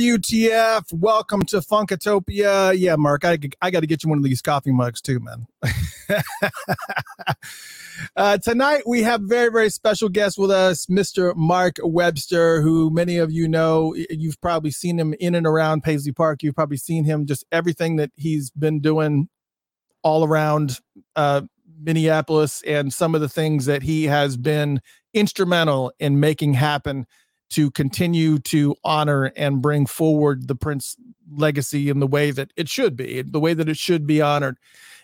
WTF? Welcome to Funkatopia. Yeah, Mark, I, I got to get you one of these coffee mugs too, man. uh, tonight we have very, very special guest with us, Mr. Mark Webster, who many of you know. You've probably seen him in and around Paisley Park. You've probably seen him just everything that he's been doing all around uh, Minneapolis and some of the things that he has been instrumental in making happen to continue to honor and bring forward the Prince legacy in the way that it should be, the way that it should be honored.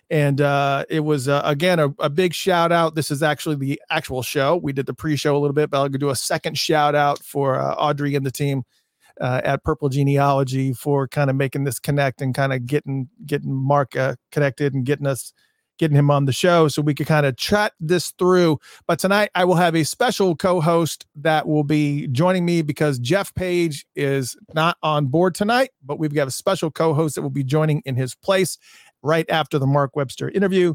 And uh, it was uh, again a, a, big shout out. This is actually the actual show. We did the pre-show a little bit, but I'll do a second shout out for uh, Audrey and the team uh, at Purple Genealogy for kind of making this connect and kind of getting getting Mark uh, connected and getting us getting him on the show so we could kind of chat this through. But tonight I will have a special co-host that will be joining me because Jeff Page is not on board tonight, but we've got a special co-host that will be joining in his place right after the Mark Webster interview.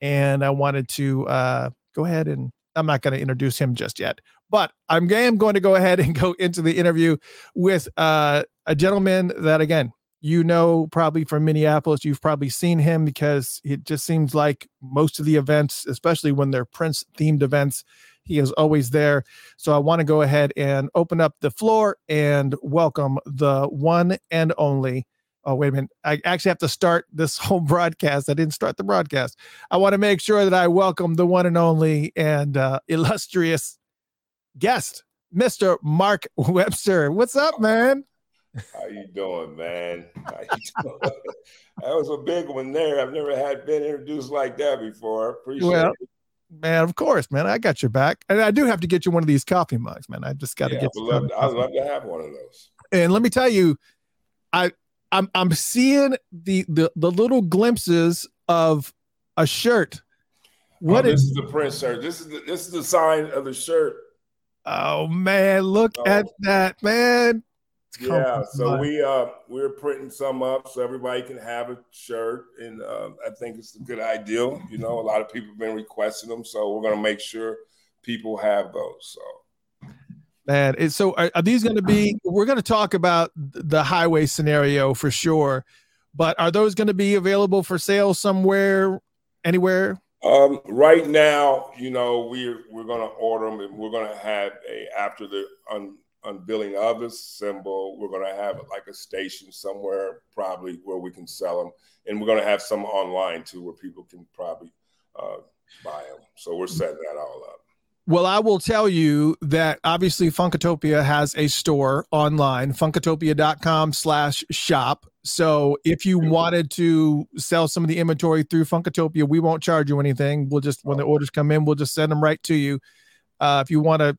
And I wanted to uh, go ahead and I'm not going to introduce him just yet, but I'm going to go ahead and go into the interview with uh, a gentleman that, again, you know probably from Minneapolis, you've probably seen him because it just seems like most of the events, especially when they're Prince themed events, he is always there. So I want to go ahead and open up the floor and welcome the one and only. Oh, wait a minute. I actually have to start this whole broadcast. I didn't start the broadcast. I want to make sure that I welcome the one and only and uh, illustrious guest, Mr. Mark Webster. What's up, man? How you doing, man? You doing? that was a big one there. I've never had been introduced like that before. Appreciate well, it. Man, of course, man. I got your back. And I do have to get you one of these coffee mugs, man. I just got to yeah, get I'd love, to, I'd love to have one of those. And let me tell you, I I'm I'm seeing the the the little glimpses of a shirt. Oh, what oh, this is, is the Prince shirt. This is the, this is the sign of the shirt. Oh man, look oh. at that, man yeah, so we uh we're printing some up so everybody can have a shirt, and uh, I think it's a good idea. You know, a lot of people have been requesting them, so we're gonna make sure people have those. So, man, so are, are these gonna be? We're gonna talk about the highway scenario for sure, but are those gonna be available for sale somewhere, anywhere? Um, right now, you know, we're we're gonna order them, and we're gonna have a after the un, unveiling of the symbol. We're going to have like a station somewhere, probably where we can sell them, and we're going to have some online too, where people can probably uh, buy them. So we're setting that all up. Well, I will tell you that obviously Funkatopia has a store online, funkatopia.com slash shop. So if you wanted to sell some of the inventory through Funkatopia, we won't charge you anything. We'll just, when the orders come in, we'll just send them right to you. Uh, if you want to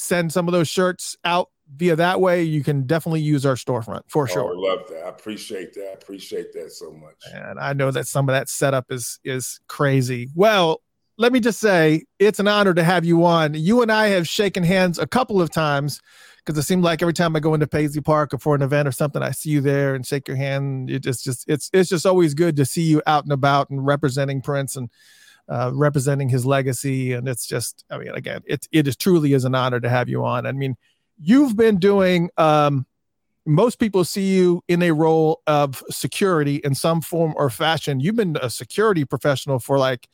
send some of those shirts out via that way, you can definitely use our storefront for oh, sure. I love that. I appreciate that. I appreciate that so much. And I know that some of that setup is is crazy. Well, let me just say it's an honor to have you on. You and I have shaken hands a couple of times because it seemed like every time I go into Paisley Park or for an event or something, I see you there and shake your hand. It just just it's it's just always good to see you out and about and representing Prince and uh, representing his legacy. And it's just, I mean, again, it, it is truly is an honor to have you on. I mean, you've been doing, um, most people see you in a role of security in some form or fashion. You've been a security professional for like,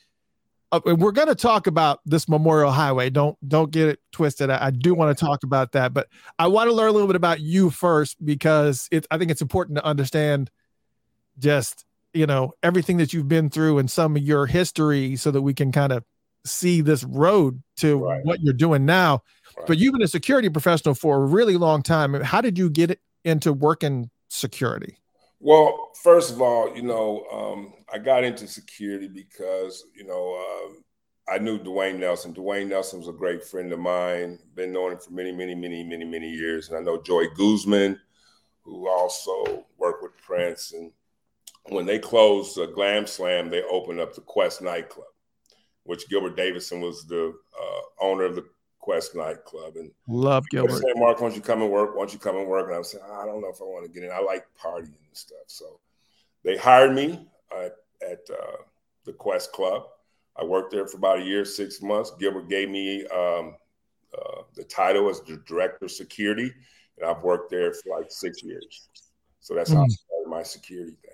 uh, we're going to talk about this Memorial Highway. Don't don't get it twisted. I, I do want to talk about that, but I want to learn a little bit about you first because it. I think it's important to understand just you know everything that you've been through and some of your history so that we can kind of see this road to right. what you're doing now. Right. but you've been a security professional for a really long time. How did you get into working security? Well first of all you know um, i got into security because you know uh, i knew duane nelson. Duane nelson was a great friend of mine. Been knowing him for many many many many many years. And i know joy guzman who also worked with prince and when they closed uh, Glam Slam, they opened up the Quest nightclub, which Gilbert Davison was the uh, owner of the Quest nightclub. And love Gilbert. Said, Mark, why don't you come and work? Why don't you come and work? And I was saying, I don't know if I want to get in. I like partying and stuff. So they hired me uh, at uh, the Quest Club. I worked there for about a year, six months. Gilbert gave me um, uh, the title as the director of security. and I've worked there for like six years. So that's mm. how I started my security thing.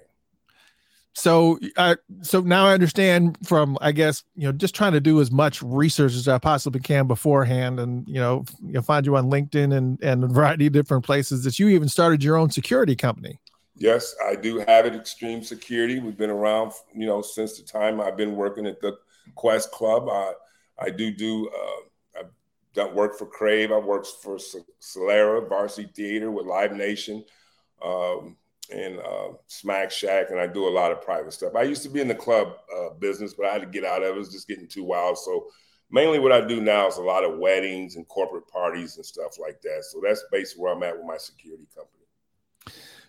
So, uh, so now I understand from, I guess, you know, just trying to do as much research as I possibly can beforehand, and you know, you find you on LinkedIn and and a variety of different places that you even started your own security company. Yes, I do have it. Extreme Security. We've been around, you know, since the time I've been working at the Quest Club. I I do do. Uh, I've done work for Crave. I worked for Solera, Varsity Theater with Live Nation. Um, and uh, Smack Shack, and I do a lot of private stuff. I used to be in the club uh, business, but I had to get out of it. It was just getting too wild. So mainly what I do now is a lot of weddings and corporate parties and stuff like that. So that's basically where I'm at with my security company.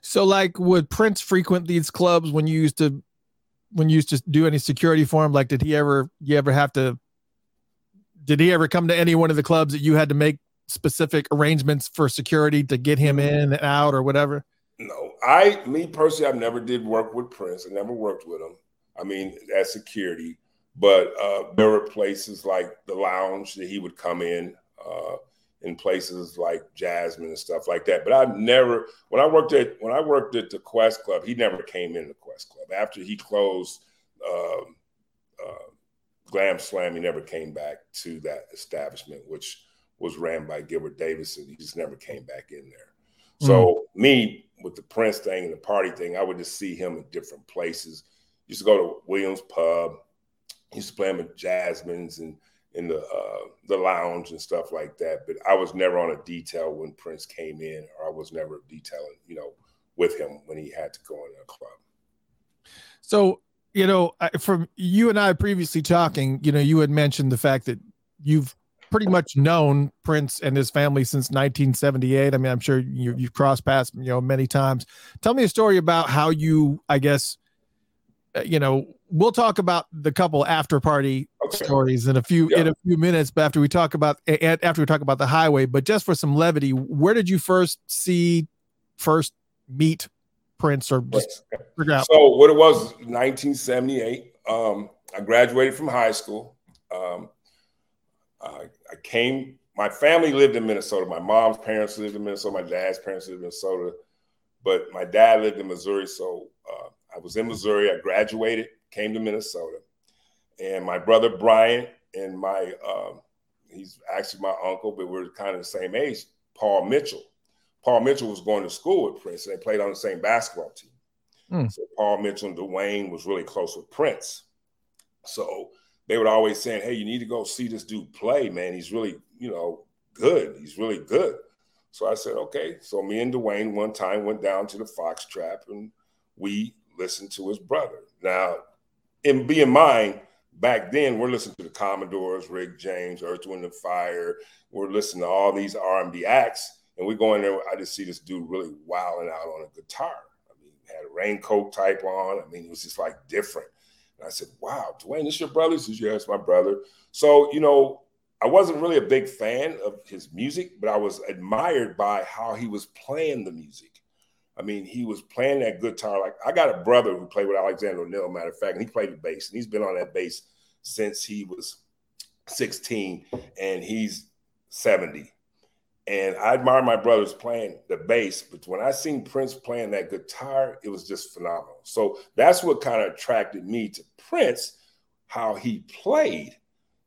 So like would Prince frequent these clubs when you used to when you used to do any security for him? Like did he ever you ever have to did he ever come to any one of the clubs that you had to make specific arrangements for security to get him in and out or whatever? No, I, me personally, I've never did work with Prince. I never worked with him. I mean, as security, but uh, there were places like the lounge that he would come in, uh, in places like Jasmine and stuff like that. But I've never, when I worked at when I worked at the Quest Club, he never came in the Quest Club. After he closed uh, uh, Glam Slam, he never came back to that establishment, which was ran by Gilbert Davison. He just never came back in there. So mm. me with the Prince thing and the party thing, I would just see him in different places. Used to go to Williams Pub. Used to play him at Jasmine's and in the uh, the lounge and stuff like that. But I was never on a detail when Prince came in, or I was never detailing, you know, with him when he had to go in a club. So you know, from you and I previously talking, you know, you had mentioned the fact that you've pretty much known Prince and his family since 1978. I mean, I'm sure you, you've crossed paths, you know, many times. Tell me a story about how you, I guess, uh, you know, we'll talk about the couple after party okay. stories in a few yeah. in a few minutes. But after we talk about after we talk about the highway, but just for some levity, where did you first see, first meet Prince, or just figure out? So what it was, 1978. Um, I graduated from high school. Um, I, I came, my family lived in Minnesota. My mom's parents lived in Minnesota. My dad's parents lived in Minnesota. But my dad lived in Missouri. So uh, I was in Missouri. I graduated, came to Minnesota. And my brother Brian and my, uh, he's actually my uncle, but we're kind of the same age, Paul Mitchell. Paul Mitchell was going to school with Prince. And they played on the same basketball team. Mm. So Paul Mitchell and Duane was really close with Prince. So they would always saying, "Hey, you need to go see this dude play, man. He's really, you know, good. He's really good." So I said, "Okay." So me and Duane one time went down to the Fox Trap and we listened to his brother. Now, in being mind, back then we're listening to the Commodores, Rick James, Earth, Wind and Fire. We're listening to all these R&B acts, and we go in there. I just see this dude really wilding out on a guitar. I mean, had a raincoat type on. I mean, it was just like different. And I said, Wow, Duane, this your brother? He says, Yes, my brother. So, you know, I wasn't really a big fan of his music, but I was admired by how he was playing the music. I mean, he was playing that guitar. Like I got a brother who played with Alexander O'Neal, matter of fact, and he played the bass, and he's been on that bass since he was 16, and he's 70. And I admire my brothers playing the bass, but when I seen Prince playing that guitar, it was just phenomenal. So that's what kind of attracted me to Prince, how he played.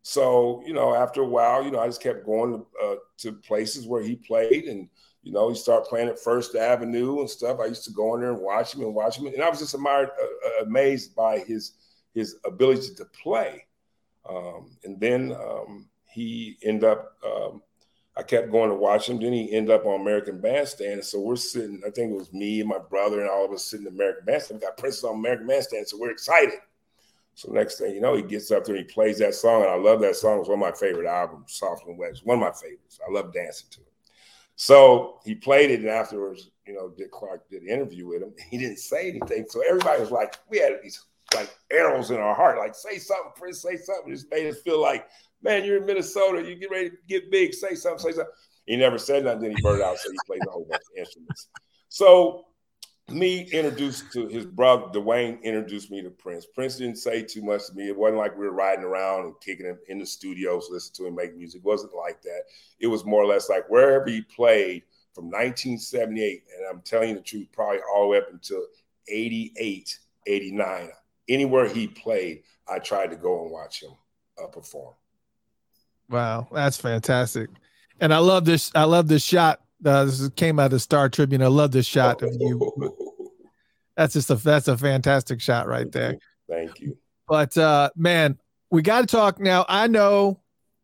So you know, after a while, you know, I just kept going to, uh, to places where he played, and you know, he started playing at First Avenue and stuff. I used to go in there and watch him and watch him, and I was just admired, uh, uh amazed by his his ability to play. Um, and then um, he ended up um, I kept going to watch him. Then he ended up on American Bandstand. So we're sitting, I think it was me and my brother and all of us sitting in American Bandstand. We got Princess on American Bandstand. So we're excited. So next thing you know, he gets up there he plays that song. And I love that song. It's one of my favorite albums, Soft and Wet. It's one of my favorites. I love dancing to it. So he played it. And afterwards, you know, Dick Clark did an interview with him. He didn't say anything. So everybody was like, we had these like arrows in our heart, like, say something, Prince, say something. Just made us feel like man, you're in Minnesota. You get ready to get big. Say something. Say something. He never said nothing. Then he burned out. So he played a whole bunch of instruments. So me introduced to his brother Duane introduced me to Prince. Prince didn't say too much to me. It wasn't like we were riding around and kicking him in the studios, listen to him make music. It wasn't like that. It was more or less like wherever he played, from 1978, and I'm telling you the truth, probably all the way up until 88, 89. Anywhere he played, I tried to go and watch him uh, perform. Wow, that's fantastic. And I love this. I love this shot. Uh, this came out of the Star Tribune. I love this shot of you. That's just a that's a fantastic shot right there. Thank you. But uh, man, we got to talk now. I know,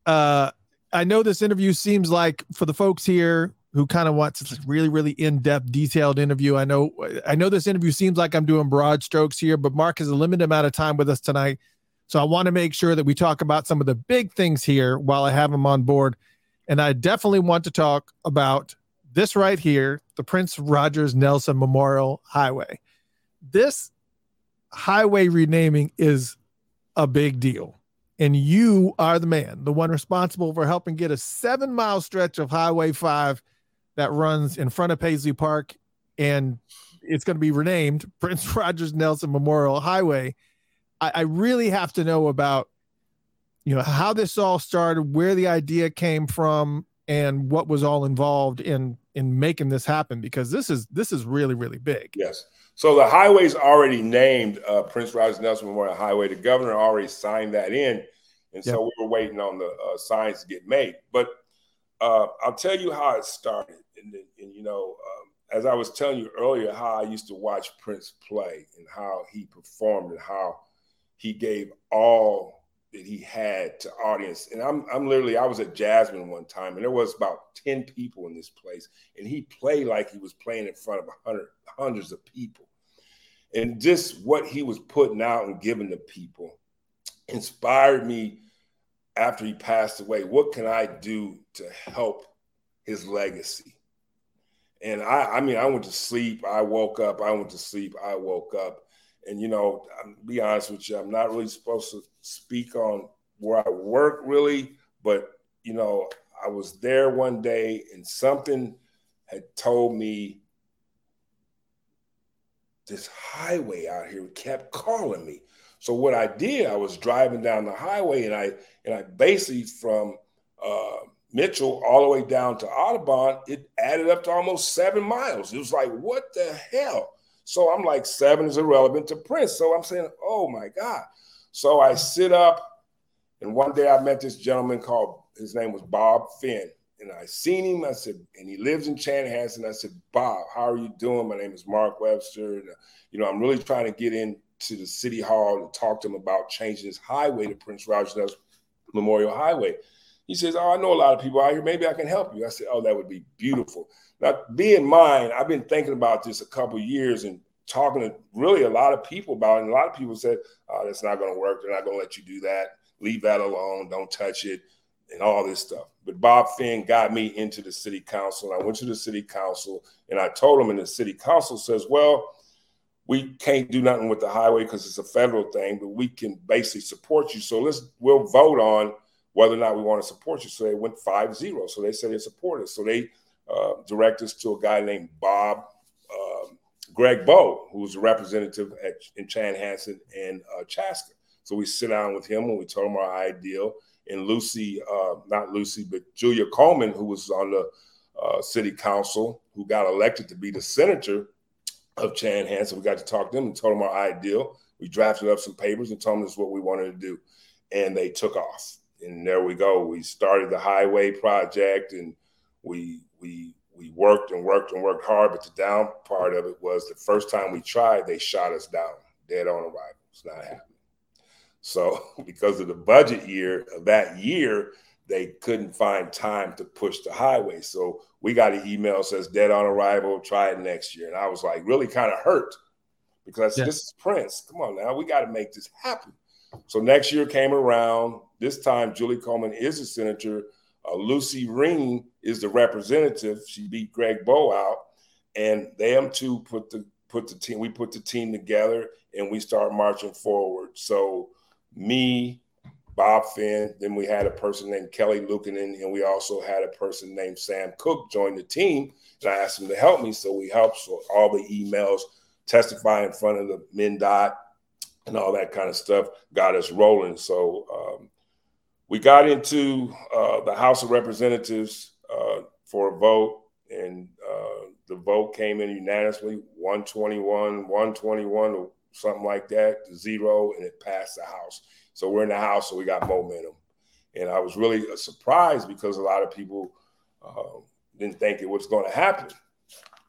uh, I know this interview seems like for the folks here who kind of wants a really, really in-depth, detailed interview. I know, I know this interview seems like I'm doing broad strokes here, but Mark has a limited amount of time with us tonight, so I want to make sure that we talk about some of the big things here while I have him on board, and I definitely want to talk about this right here, the Prince Rogers Nelson Memorial Highway. This highway renaming is a big deal. And you are the man, the one responsible for helping get a seven mile stretch of Highway 5 that runs in front of Paisley Park. And it's going to be renamed Prince Rogers Nelson Memorial Highway. I, I really have to know about, you know, how this all started, where the idea came from, and what was all involved in in making this happen because this is this is really really big. Yes. So the highway's already named uh, Prince Rogers Nelson Memorial Highway. The governor already signed that in, and so we were waiting on the uh, signs to get made. But uh, I'll tell you how it started, and, and you know, um, as I was telling you earlier, how I used to watch Prince play and how he performed and how he gave all that he had to audience. And I'm I'm literally I was at Jasmine one time and there was about 10 people in this place and he played like he was playing in front of hundred hundreds of people. And just what he was putting out and giving to people inspired me after he passed away. What can I do to help his legacy? And I, I mean, I went to sleep, I woke up, I went to sleep, I woke up. And you know, I'm be honest with you, I'm not really supposed to speak on where I work really, but you know, I was there one day and something had told me this highway out here kept calling me. So what I did, I was driving down the highway and I and I basically from uh, Mitchell all the way down to Audubon, it added up to almost seven miles. It was like, what the hell? So I'm like, seven is irrelevant to Prince. So I'm saying, oh my God. So I sit up, and one day I met this gentleman called, his name was Bob Finn. And I seen him. I said, and he lives in Chanhassen. I said, Bob, how are you doing? My name is Mark Webster. And, uh, you know, I'm really trying to get into the city hall to talk to him about changing this highway to Prince Rogers Memorial Highway. He says, Oh, I know a lot of people out here. Maybe I can help you. I said, Oh, that would be beautiful. Now, be in mind, I've been thinking about this a couple years and talking to really a lot of people about it. And a lot of people said, oh, that's not going to work. They're not going to let you do that. Leave that alone. Don't touch it and all this stuff. But Bob Finn got me into the city council. And I went to the city council and I told him, and the city council says, well, we can't do nothing with the highway because it's a federal thing, but we can basically support you. So let's we'll vote on whether or not we want to support you. So they went 5-0. So they said they support us. So they uh, direct us to a guy named Bob um, Greg Boe, who was a representative at, in Chanhassen and uh, Chaska. So we sit down with him and we told him our ideal. And Lucy, uh, not Lucy, but Julia Coleman, who was on the uh, city council, who got elected to be the senator of Chanhassen, we got to talk to them and told them our ideal. We drafted up some papers and told them this is what we wanted to do. And they took off. And there we go. We started the highway project and we we we worked and worked and worked hard, but the down part of it was the first time we tried, they shot us down, dead on arrival. It's not happening. So because of the budget year of that year, they couldn't find time to push the highway. So we got an email says dead on arrival, try it next year. And I was like really kind of hurt because yeah. this is Prince. Come on now, we got to make this happen. So next year came around. This time, Julie Coleman is a senator uh, Lucy Rehm is the representative. She beat Greg Boe out, and them two put the put the team. We put the team together, and we start marching forward. So me, Bob Finn, then we had a person named Kelly Lukanen, and we also had a person named Sam Cook join the team. And I asked him to help me, so we helped. So all the emails, testify in front of the MnDOT, and all that kind of stuff got us rolling. So um, we got into uh, the House of Representatives uh, for a vote, and uh, the vote came in unanimously 121, 121, or something like that zero, and it passed the House. So we're in the House, so we got momentum. And I was really surprised because a lot of people uh, didn't think it was going to happen.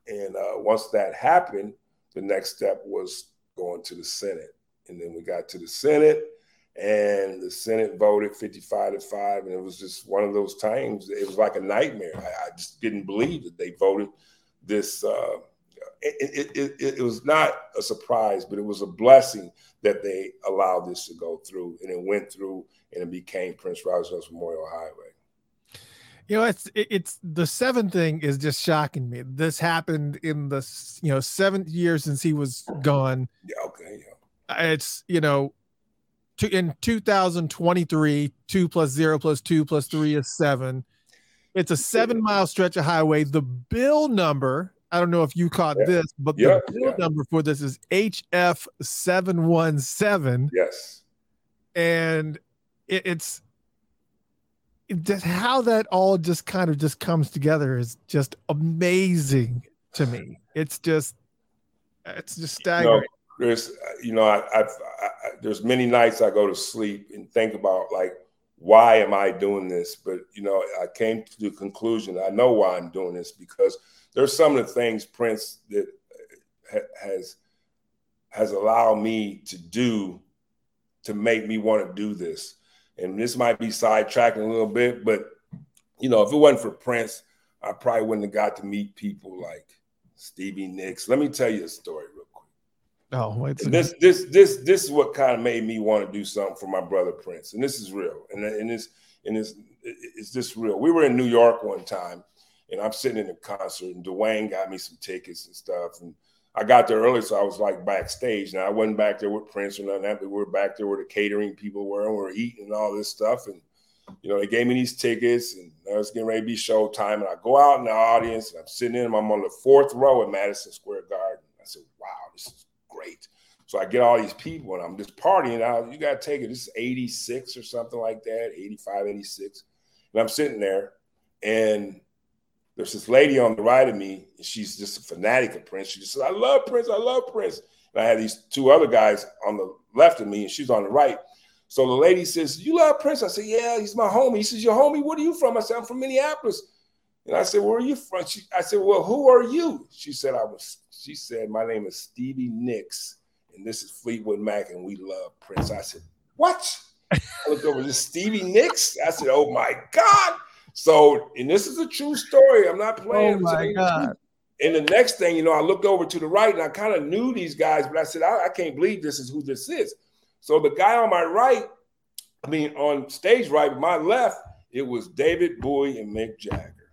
And uh, once that happened, the next step was going to the Senate. And then we got to the Senate, and the Senate voted 55 to 5. And it was just one of those times, it was like a nightmare. I, I just didn't believe that they voted this. Uh, it, it, it, it, was not a surprise, but it was a blessing that they allowed this to go through. And it went through and it became Prince Rogers Memorial Highway. You know, it's it's the seven thing is just shocking me. This happened in the you know seven years since he was gone. Yeah, okay, yeah. It's you know, to, in 2023, two plus zero plus two plus three is seven. It's a seven mile stretch of highway. The bill number, I don't know if you caught yeah. this, but yeah, the yeah. number for this is HF seven one seven. Yes, and it, it's just how that all just kind of just comes together is just amazing to me. It's just it's just staggering. You know, there's you know I, I've I, there's many nights I go to sleep and think about like why am I doing this? But you know I came to the conclusion I know why I'm doing this because there's some of the things Prince that ha- has has allowed me to do to make me want to do this and this might be sidetracking a little bit, but you know, if it wasn't for Prince, I probably wouldn't have got to meet people like Stevie Nicks. Let me tell you a story. Oh, wait. This this this this is what kind of made me want to do something for my brother Prince, and this is real, and and this and this it's just real. We were in New York one time, and I'm sitting in a concert, and Duane got me some tickets and stuff, and I got there early, so I was like backstage. Now I wasn't back there with Prince or nothing. But we were back there where the catering people were, and we were eating and all this stuff. And you know, they gave me these tickets, and I was getting ready to be showtime. And I go out in the audience, and I'm sitting in. I'm on the fourth row at Madison Square Garden. I said, "Wow, this is great." So I get all these people, and I'm just partying out. You got to take it. This is 86 or something like that, 85, 86. And I'm sitting there, and there's this lady on the right of me, and she's just a fanatic of Prince. She just says, I love Prince, I love Prince. And I had these two other guys on the left of me, and she's on the right. So the lady says, You love Prince? I said, Yeah, he's my homie. He says, Your homie, what are you from? I said, I'm from Minneapolis. And I said, Where are you from? She, I said, Well, who are you? She said, I was, she said, My name is Stevie Nicks, and this is Fleetwood Mac, and we love Prince. I said, What? I looked over, this Stevie Nicks? I said, Oh my God. So, and this is a true story. I'm not oh playing. Oh my God. And the next thing, you know, I looked over to the right and I kind of knew these guys, but I said, I, I, can't believe this is who this is. So the guy on my right, I mean, on stage right, my left, it was David Bowie and Mick Jagger.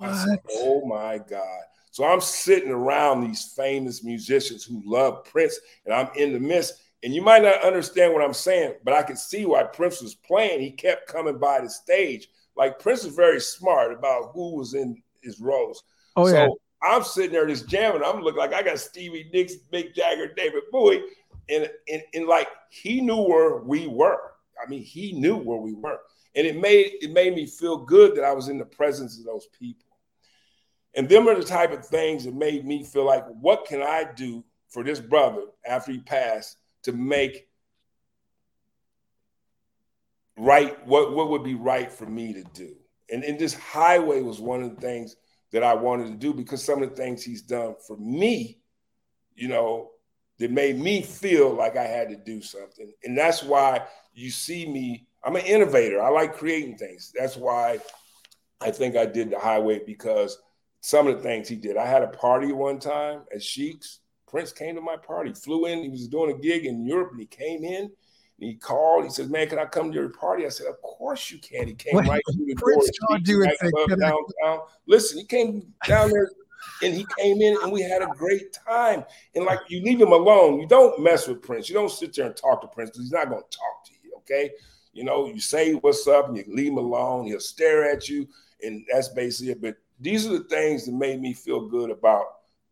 Said, oh my God. So I'm sitting around these famous musicians who love Prince, and I'm in the midst. And you might not understand what I'm saying, but I could see why Prince was playing. He kept coming by the stage like Prince is very smart about who was in his roles. Oh so yeah. I'm sitting there just jamming. I'm looking like I got Stevie Nicks, Mick Jagger, David Bowie, and, and and like he knew where we were. I mean, he knew where we were, and it made it made me feel good that I was in the presence of those people. And them are the type of things that made me feel like, what can I do for this brother after he passed to make right what what would be right for me to do? And and this highway was one of the things that i wanted to do because some of the things he's done for me you know that made me feel like i had to do something. And that's why you see me i'm an innovator. I like creating things. That's why i think i did the highway because some of the things he did i had a party one time at Sheik's prince came to my party flew in he was doing a gig in europe and he came in he called. He says, "Man, can I come to your party?" I said, "Of course you can." He came Wait, right through the Prince door. Do it downtown. Listen, he came down there and he came in and we had a great time. And like you leave him alone. You don't mess with Prince. You don't sit there and talk to Prince because he's not going to talk to you. Okay. You know, you say what's up and you leave him alone. He'll stare at you, and that's basically it. But these are the things that made me feel good about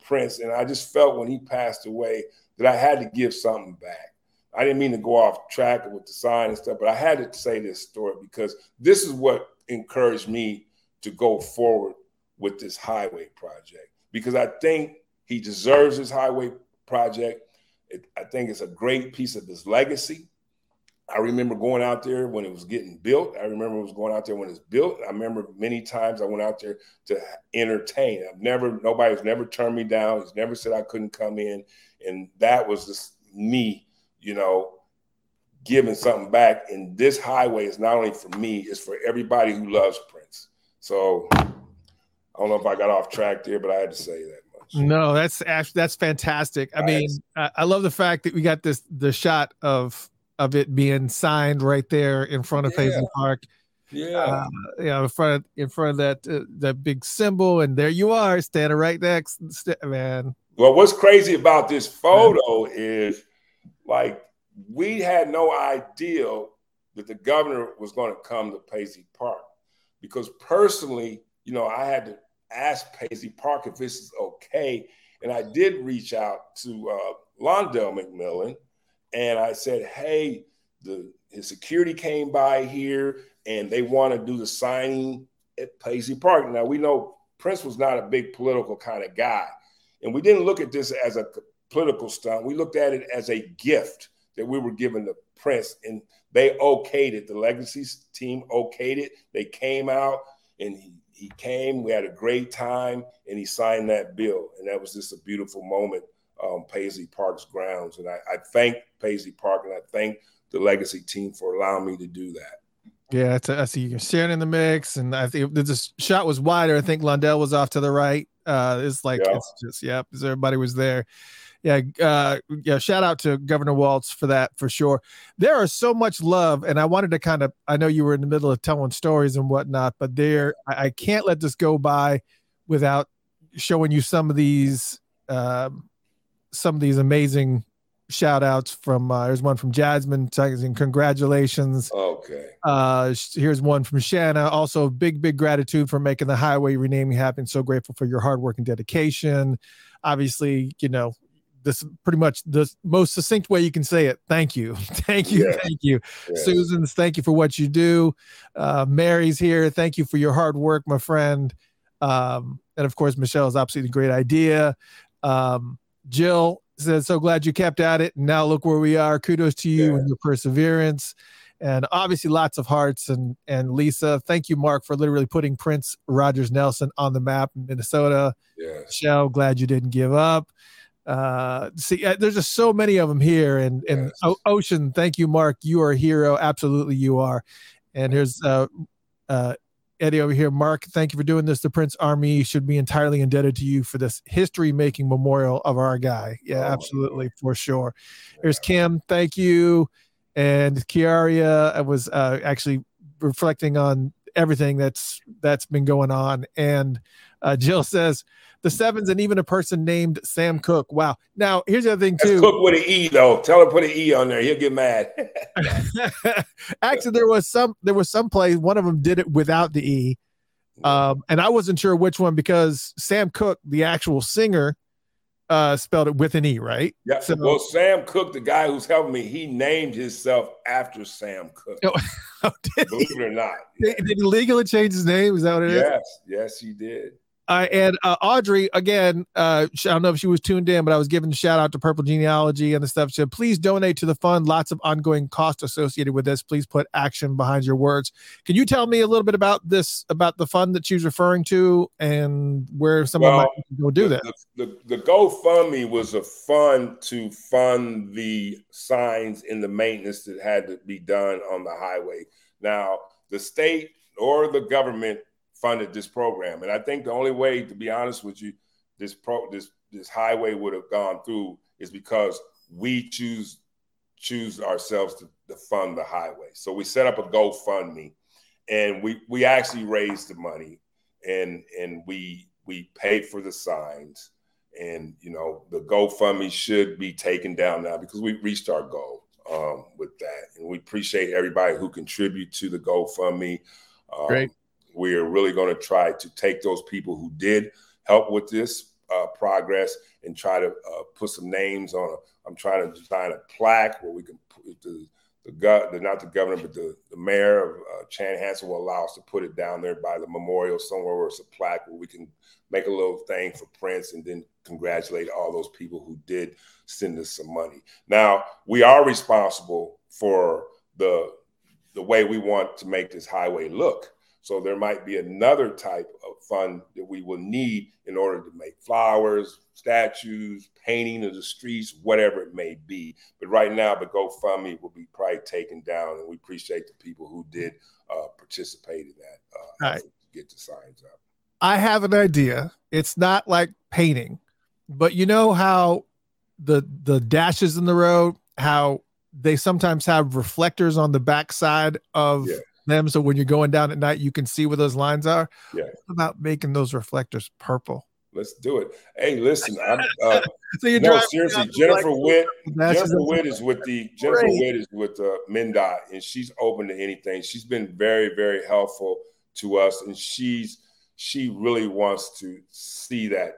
Prince. And I just felt when he passed away that I had to give something back. I didn't mean to go off track with the sign and stuff, but I had to say this story because this is what encouraged me to go forward with this highway project because I think he deserves his highway project. It, I think it's a great piece of his legacy. I remember going out there when it was getting built. I remember it was going out there when it's built. I remember many times I went out there to entertain. I've never, nobody's never turned me down. He's never said I couldn't come in. And that was just me, you know, giving something back. And this highway is not only for me, it's for everybody who loves Prince. So I don't know if I got off track there, but I had to say that. Much. No, that's that's fantastic. I mean, I love the fact that we got this the shot of of it being signed right there in front of yeah. Paisley Park. Yeah, uh, know, in front of, in front of that uh, that big symbol, and there you are standing right next, man. Well, what's crazy about this photo yeah. is like we had no idea that the governor was going to come to Paisley Park because personally, you know, I had to ask Paisley Park if this is okay, and I did reach out to uh, Londell McMillan and I said, "Hey, the his security came by here, and they want to do the signing at Paisley Park." Now we know Prince was not a big political kind of guy, and we didn't look at this as a political stunt. We looked at it as a gift that we were given to Prince, and they okayed it. The Legacy team okayed it. They came out, and he, he came. We had a great time, and he signed that bill, and that was just a beautiful moment um, Paisley Park's grounds. And I, I thank Paisley Park and I thank the legacy team for allowing me to do that. Yeah, I see you sharing in the mix, and I think the shot was wider. I think Londell was off to the right. Uh, it's like yeah. it's just yeah, everybody was there. Yeah, uh, yeah. Shout out to Governor Walz for that for sure. There is so much love, and I wanted to kind of. I know you were in the middle of telling stories and whatnot, but there, I, I can't let this go by without showing you some of these um, some of these amazing shout outs from uh, there's one from Jasmine saying congratulations. Okay. Uh, here's one from Shanna. Also, big, big gratitude for making the highway renaming happen. So grateful for your hard work and dedication. Obviously, you know, this pretty much the most succinct way you can say it. Thank you. thank you. Yeah. Thank you. Yeah. Susan's, thank you for what you do. Uh, Mary's here. Thank you for your hard work, my friend. Um, and of course, Michelle's absolutely great idea. Um, Jill says, So glad you kept at it. And now look where we are. Kudos to you yeah. and your perseverance. And obviously, lots of hearts. And, and Lisa, thank you, Mark, for literally putting Prince Rogers Nelson on the map in Minnesota. Yeah. Michelle, glad you didn't give up. Uh, see, uh, there's just so many of them here. And, and yes. Ocean, thank you, Mark. You are a hero. Absolutely, you are. And here's uh, uh, Eddie over here. Mark, thank you for doing this. The Prince Army should be entirely indebted to you for this history making memorial of our guy. Yeah, oh, absolutely, for sure. There's Kim. Thank you. And Kiaria I was uh, actually reflecting on everything that's that's been going on. And uh, Jill says, the sevens, and even a person named Sam Cook. Wow. Now, here's the other thing too. That's Cook with an E though. Tell him put an E on there. He'll get mad. Actually, there was some there was some plays. One of them did it without the E, um, and I wasn't sure which one because Sam Cooke, the actual singer, uh, spelled it with an E, right? Yeah. So, well, Sam Cook, the guy who's helping me, he named himself after Sam Cooke. Oh, oh Believe it or not. Did, did, he legally change his name? Is that what it yes, is? yes, Yes, he did. Uh, and uh, Audrey, again, uh, I don't know if she was tuned in, but I was giving a shout out to Purple Genealogy and the stuff. She said, please donate to the fund. Lots of ongoing cost associated with this. Please put action behind your words. Can you tell me a little bit about this, about the fund that she's referring to and where someone well, might go do that? The, the, the GoFundMe was a fund to fund the signs and the maintenance that had to be done on the highway. Now, the state or the government funded this program. And I think the only way, to be honest with you, this pro this this highway would have gone through is because we choose choose ourselves to, to fund the highway. So we set up a GoFundMe, and we we actually raised the money, and and we we paid for the signs, and you know the GoFundMe should be taken down now because we reached our goal um, with that, and we appreciate everybody who contribute to the GoFundMe. Um, Great we are really going to try to take those people who did help with this uh, progress and try to uh, put some names on. A, I'm trying to design a plaque where we can put the, the, the not the governor, but the, the mayor of uh, Chanhassen will allow us to put it down there by the memorial somewhere where it's a plaque where we can make a little thing for Prince and then congratulate all those people who did send us some money. Now we are responsible for the the way we want to make this highway look. So there might be another type of fund that we will need in order to make flowers, statues, painting of the streets, whatever it may be. But right now, the GoFundMe will be probably taken down, and we appreciate the people who did uh, participate in that. Uh, right. Get the signs up. I have an idea. It's not like painting, but you know how the the dashes in the road, how they sometimes have reflectors on the backside of yeah them so when you're going down at night you can see where those lines are. Yeah. About making those reflectors purple? Let's do it. Hey listen i'm uh, so you no seriously jennifer witt jennifer witt is with the jennifer great. witt is with uh, MnDOT and she's open to anything. She's been very very helpful to us and she's she really wants to see that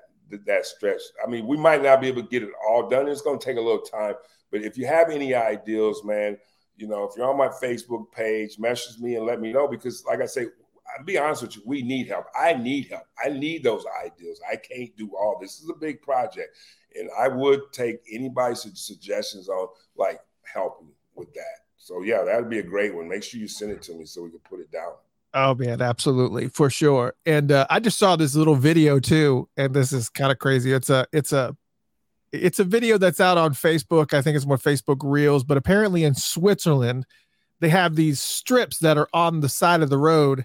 that stretch. I mean we might not be able to get it all done. It's going to take a little time but if you have any ideas man you know, if you're on my Facebook page, message me and let me know because, like I say, I'll be honest with you, we need help. I need help. I need those ideas. I can't do all this. is a big project, and I would take anybody's suggestions on like helping with that. So yeah, that'd be a great one. Make sure you send it to me so we can put it down. Oh man, absolutely for sure. And uh, I just saw this little video too, and this is kind of crazy. It's a it's a it's a video that's out on Facebook. I think it's more Facebook Reels, but apparently in Switzerland, they have these strips that are on the side of the road.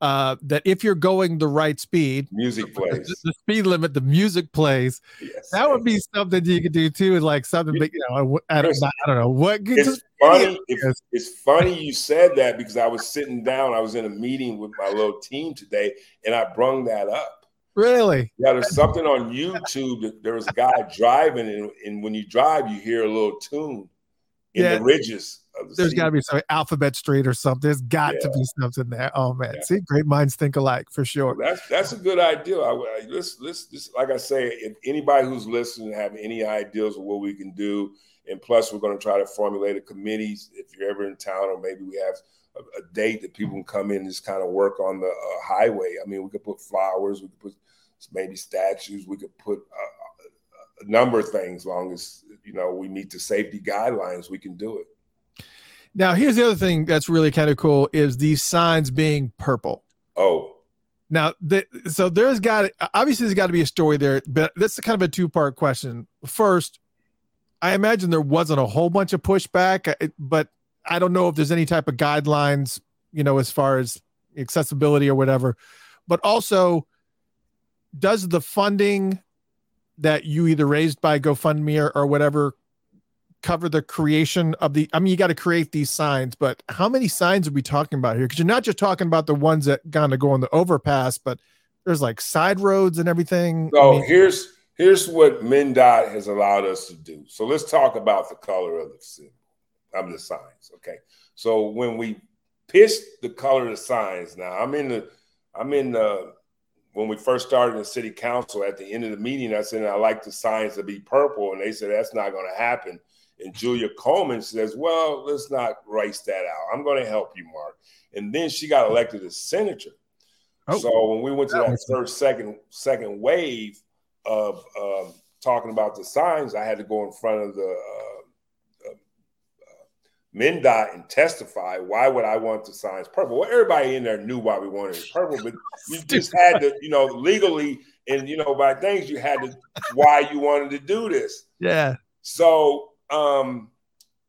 Uh, that if you're going the right speed, music plays the, the speed limit, the music plays. Yes, that would be something you could do too, like something that you know. I don't, I don't know what. It's funny. It's, it's funny you said that because I was sitting down. I was in a meeting with my little team today, and I brung that up Really? Yeah, there's something on YouTube that there was a guy driving, and, and when you drive, you hear a little tune in yeah. the ridges. The there's got to be some Alphabet Street or something. There's got yeah. to be something there. Oh man, yeah. see, great minds think alike for sure. That's that's a good idea. I, I let's, let's, let's, like I say, if anybody who's listening have any ideas of what we can do, and plus we're going to try to formulate a committee. If you're ever in town, or maybe we have a, a date that people can come in and just kind of work on the uh, highway. I mean, we could put flowers, we could put maybe statues. We could put a, a number of things. Long as you know we meet the safety guidelines, we can do it. Now, here's the other thing that's really kind of cool is these signs being purple. Oh. Now, the, so there's got obviously there's got to be a story there, but that's kind of a two part question. First, I imagine there wasn't a whole bunch of pushback, uh, but I don't know if there's any type of guidelines, you know, as far as accessibility or whatever. But also, does the funding that you either raised by GoFundMe or, or whatever cover the creation of the? I mean, you got to create these signs, but how many signs are we talking about here? Because you're not just talking about the ones that gonna go on the overpass, but there's like side roads and everything. So I mean, here's here's what MnDOT has allowed us to do. So let's talk about the color of the symbol, of the signs. Okay. So when we pitched the color of the signs, now I'm in the I'm in the when we first started in city council at the end of the meeting, I said, I like the signs to be purple. And they said, that's not going to happen. And Julia Coleman says, well, let's not race that out. I'm going to help you, Mark. And then she got elected as senator. Oh. So when we went to that first, second, second wave of um, talking about the signs, I had to go in front of the uh, MnDOT and testify, why would I want the signs purple? Well, everybody in there knew why we wanted it purple, but you just had to, you know, legally and you know, by things you had to why you wanted to do this. Yeah. So um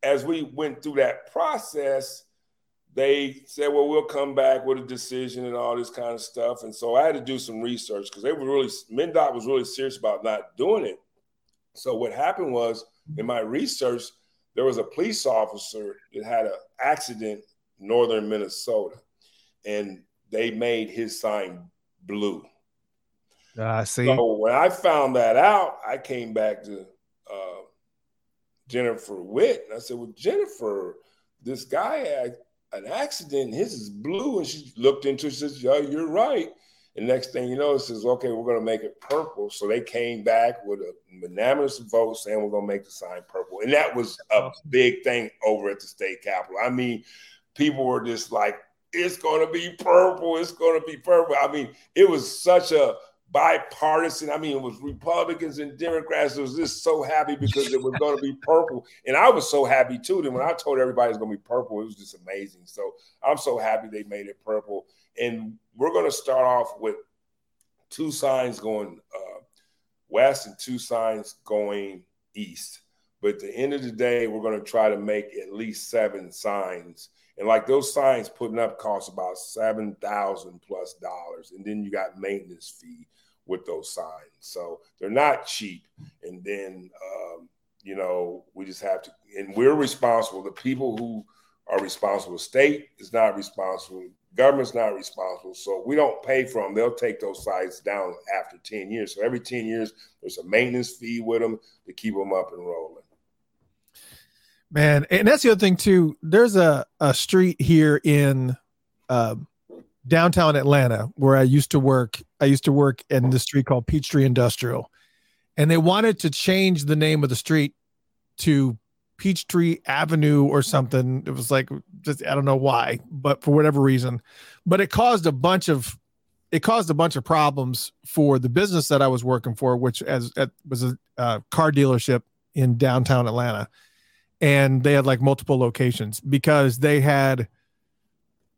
as we went through that process, they said, well, we'll come back with a decision and all this kind of stuff. And so I had to do some research because they were really MnDOT was really serious about not doing it. So what happened was in my research, there was a police officer that had an accident in northern Minnesota, and they made his sign blue. I uh, see. So when I found that out, I came back to uh, Jennifer Witt, and I said, "Well, Jennifer, this guy had an accident. His is blue." And she looked into it. She says, "Yeah, you're right." And next thing you know, it says, okay, we're going to make it purple. So they came back with a unanimous vote saying we're going to make the sign purple. And that was a big thing over at the state capitol. I mean, people were just like, it's going to be purple. It's going to be purple. I mean, it was such a bipartisan. I mean, it was Republicans and Democrats. It was just so happy because it was going to be purple. And I was so happy too. Then when I told everybody it's going to be purple, it was just amazing. So I'm so happy they made it purple. And we're going to start off with two signs going uh, west and two signs going east. But at the end of the day, we're going to try to make at least seven signs. And like those signs putting up costs about seven thousand plus dollars, and then you got maintenance fee with those signs. So they're not cheap. And then um, you know we just have to, and we're responsible. The people who are responsible, state is not responsible, Government's not responsible, so we don't pay for them. They'll take those sites down after 10 years. So every 10 years, there's a maintenance fee with them to keep them up and rolling. Man, and that's the other thing too. There's a, a street here in uh, downtown Atlanta where I used to work. I used to work in the street called Peachtree Industrial, and they wanted to change the name of the street to Peachtree Avenue or something. It was like just I don't know why, but for whatever reason, but it caused a bunch of it caused a bunch of problems for the business that I was working for, which as it was a uh, car dealership in downtown Atlanta, and they had like multiple locations because they had,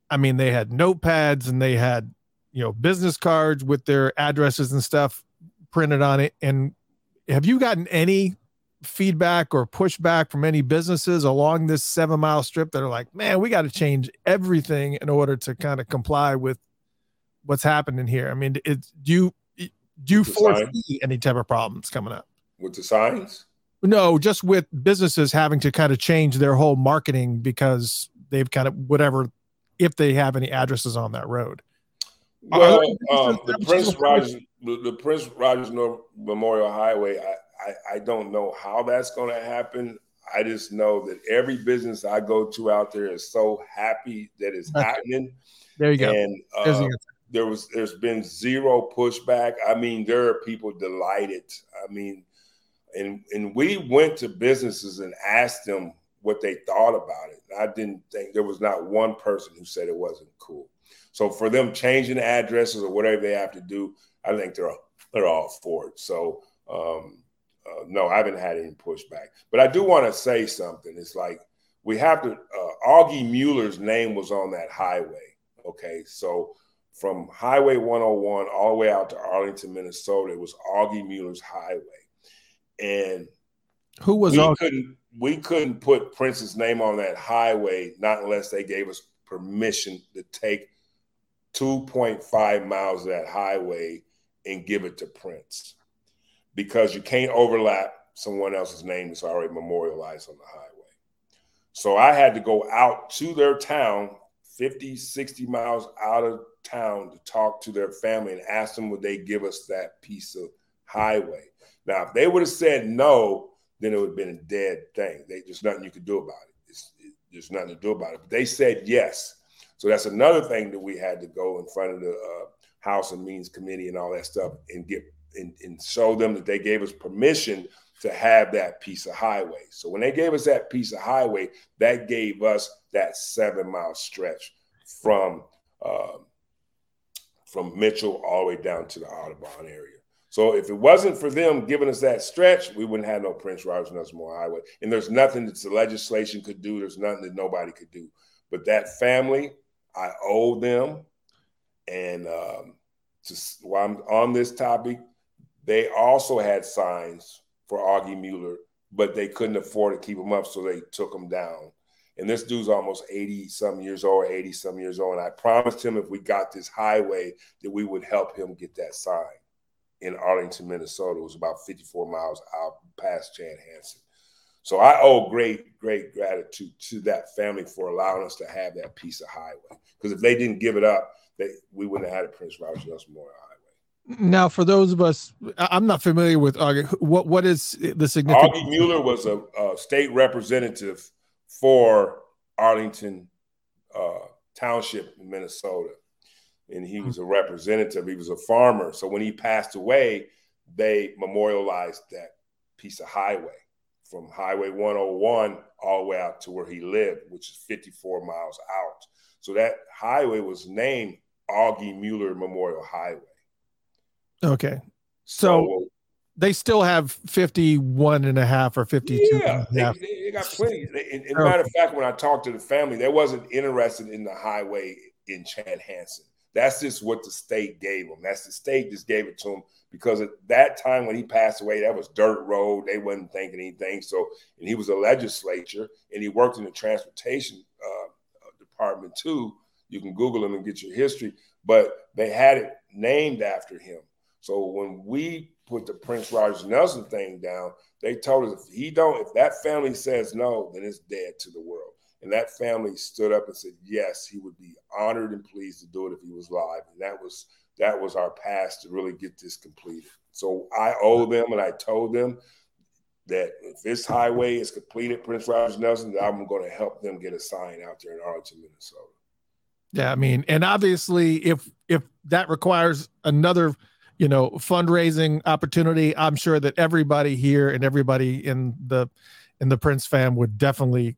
I mean, they had notepads and they had you know business cards with their addresses and stuff printed on it. And have you gotten any feedback or pushback from any businesses along this seven mile strip that are like, man, we got to change everything in order to kind of comply with what's happening here? I mean, it, do you do you foresee any type of problems coming up with the signs? No, just with businesses having to kind of change their whole marketing because they've kind of whatever if they have any addresses on that road. Well, um, the Prince Rogers, the Prince Rogers Memorial Highway, I, I, I don't know how that's going to happen. I just know that every business I go to out there is so happy that it's happening. There you go. And uh, there was there's been zero pushback. I mean, there are people delighted. I mean, and and we went to businesses and asked them what they thought about it. I didn't think there was not one person who said it wasn't cool. So for them changing addresses or whatever they have to do, I think they're they're all for it. So um, uh, no, I haven't had any pushback. But I do want to say something. It's like we have to. Uh, Augie Mueller's name was on that highway. Okay, so from Highway 101 all the way out to Arlington, Minnesota, it was Augie Mueller's highway, and who was we Augie? couldn't we couldn't put Prince's name on that highway not unless they gave us permission to take 2.5 miles of that highway and give it to Prince because you can't overlap someone else's name that's already memorialized on the highway. So I had to go out to their town, 50, 60 miles out of town to talk to their family and ask them would they give us that piece of highway. Now, if they would have said no, then it would have been a dead thing. They, there's nothing you could do about it. It. There's nothing to do about it. But they said yes. So that's another thing that we had to go in front of the uh, House and Means Committee and all that stuff and get and, and show them that they gave us permission to have that piece of highway. So when they gave us that piece of highway, that gave us that seven mile stretch from uh, from Mitchell all the way down to the Audubon area. So if it wasn't for them giving us that stretch, we wouldn't have no Prince Rogers Nussmore Highway. And there's nothing that the legislation could do. There's nothing that nobody could do. But that family, I owe them. And um, just while I'm on this topic, they also had signs for Augie Mueller, but they couldn't afford to keep them up, so they took them down. And this dude's almost 80 some years old, 80 some years old. And I promised him if we got this highway that we would help him get that sign in Arlington, Minnesota. It was about 54 miles out past Jan Hansen. So I owe great, great gratitude to that family for allowing us to have that piece of highway. Because if they didn't give it up, they, we wouldn't have had a Prince Rogers Memorial now, for those of us, I'm not familiar with Augie. What what is the significance? Augie Mueller was a, a state representative for Arlington uh, Township in Minnesota, and he was a representative. He was a farmer. So when he passed away, they memorialized that piece of highway from Highway 101 all the way out to where he lived, which is 54 miles out. So that highway was named Augie Mueller Memorial Highway. Okay. So, so they still have 51 and a half or 52. Yeah, they, they, got plenty. In, in matter of fact, when I talked to the family, they wasn't interested in the highway in Chanhassen. That's just what the state gave him. That's the state just gave it to him because at that time when he passed away, that was dirt road. They wasn't thinking anything. So, and he was a legislature and he worked in the transportation uh, department too. You can Google him and get your history, but they had it named after him. So when we put the Prince Rogers Nelson thing down, they told us if he don't, if that family says no, then it's dead to the world. And that family stood up and said yes, he would be honored and pleased to do it if he was live. And that was that was our path to really get this completed. So I owe them, and I told them that if this highway is completed, Prince Rogers Nelson, I'm going to help them get a sign out there in Arlington, Minnesota. Yeah, I mean, and obviously, if if that requires another you know fundraising opportunity i'm sure that everybody here and everybody in the in the prince fam would definitely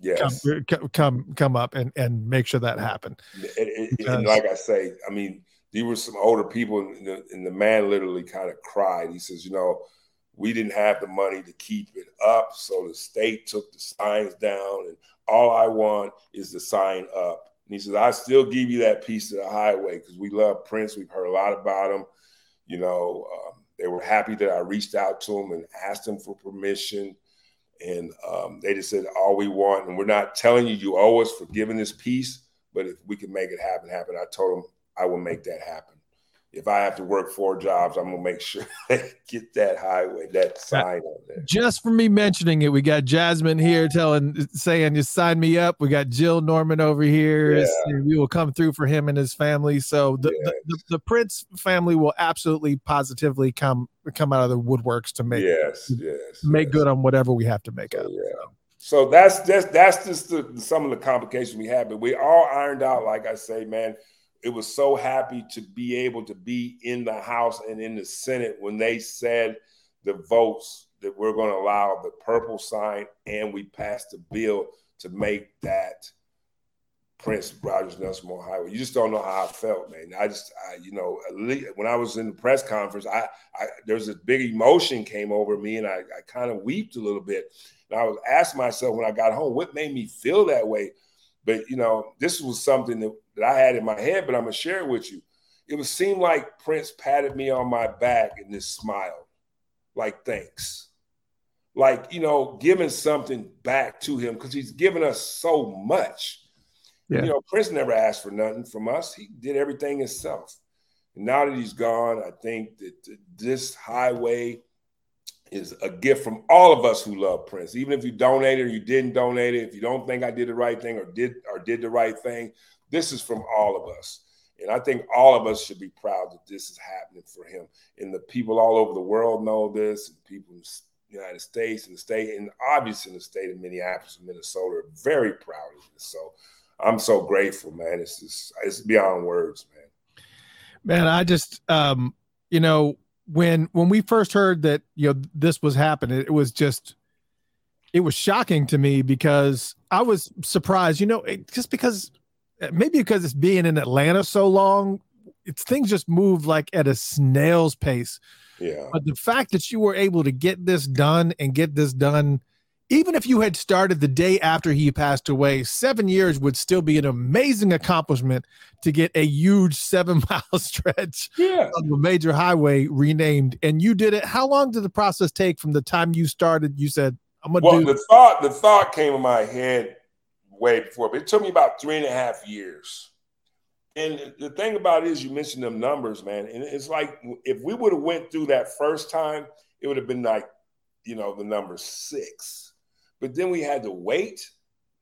yes. Uh, come, come come up and and make sure that happened. And, and, and like i say i mean these were some older people and the, and the man literally kind of cried. He says you know we didn't have the money to keep it up so the state took the signs down and all i want is the sign up. And he says i still give you that piece of the highway because we love prince. We've heard a lot about him you know, um, they were happy that I reached out to them and asked them for permission. And um, they just said, all we want, and we're not telling you you owe us for giving this piece, but if we can make it happen, happen. I told them I will make that happen if I have to work four jobs, I'm gonna make sure they get that highway, that uh, sign on there. Just for me mentioning it, we got Jasmine here telling, saying, "Just sign me up." We got Jill Norman over here. Yeah. We will come through for him and his family. So the, yes. the, the, the, Prince family will absolutely, positively come come out of the woodworks to make yes, yes, make yes. good on whatever we have to make so, up. Yeah. So. so that's that's that's just the, some of the complications we have, but we all ironed out. Like I say, man it was so happy to be able to be in the House and in the Senate when they said the votes that we're going to allow the purple sign and we passed the bill to make that Prince Rogers Nelson Highway. You just don't know how I felt, man. I just, I, you know, when I was in the press conference, I, I there's a big emotion came over me, and I, I kind of wept a little bit. And I was asking myself when I got home, what made me feel that way? But you know, this was something that, that I had in my head, but I'm gonna share it with you. It would seem like Prince patted me on my back and just smiled, like thanks. Like, you know, giving something back to him because he's given us so much. Yeah. You know, Prince never asked for nothing from us. He did everything himself. And now that he's gone, I think that this highway is a gift from all of us who love Prince. Even if you donated or you didn't donate it, if you don't think I did the right thing or did or did the right thing, this is from all of us. And I think all of us should be proud that this is happening for him. And the people all over the world know this, and people in the United States and the state, and obviously in the state of Minneapolis and Minnesota are very proud of this. So I'm so grateful, man. It's just it's beyond words, man. Man, I just um, you know, when when we first heard that you know this was happening, it was just it was shocking to me because I was surprised. You know, it, just because maybe because it's being in Atlanta so long, it's things just move like at a snail's pace. Yeah. But the fact that you were able to get this done and get this done even if you had started the day after he passed away, seven years would still be an amazing accomplishment to get a huge seven mile stretch yeah. of a major highway renamed. And you did it. How long did the process take from the time you started? You said, I'm gonna well, do the thought the thought came in my head way before, but it took me about three and a half years. And the thing about it is you mentioned them numbers, man. And it's like if we would have went through that first time, it would have been like, you know, the number six but then we had to wait.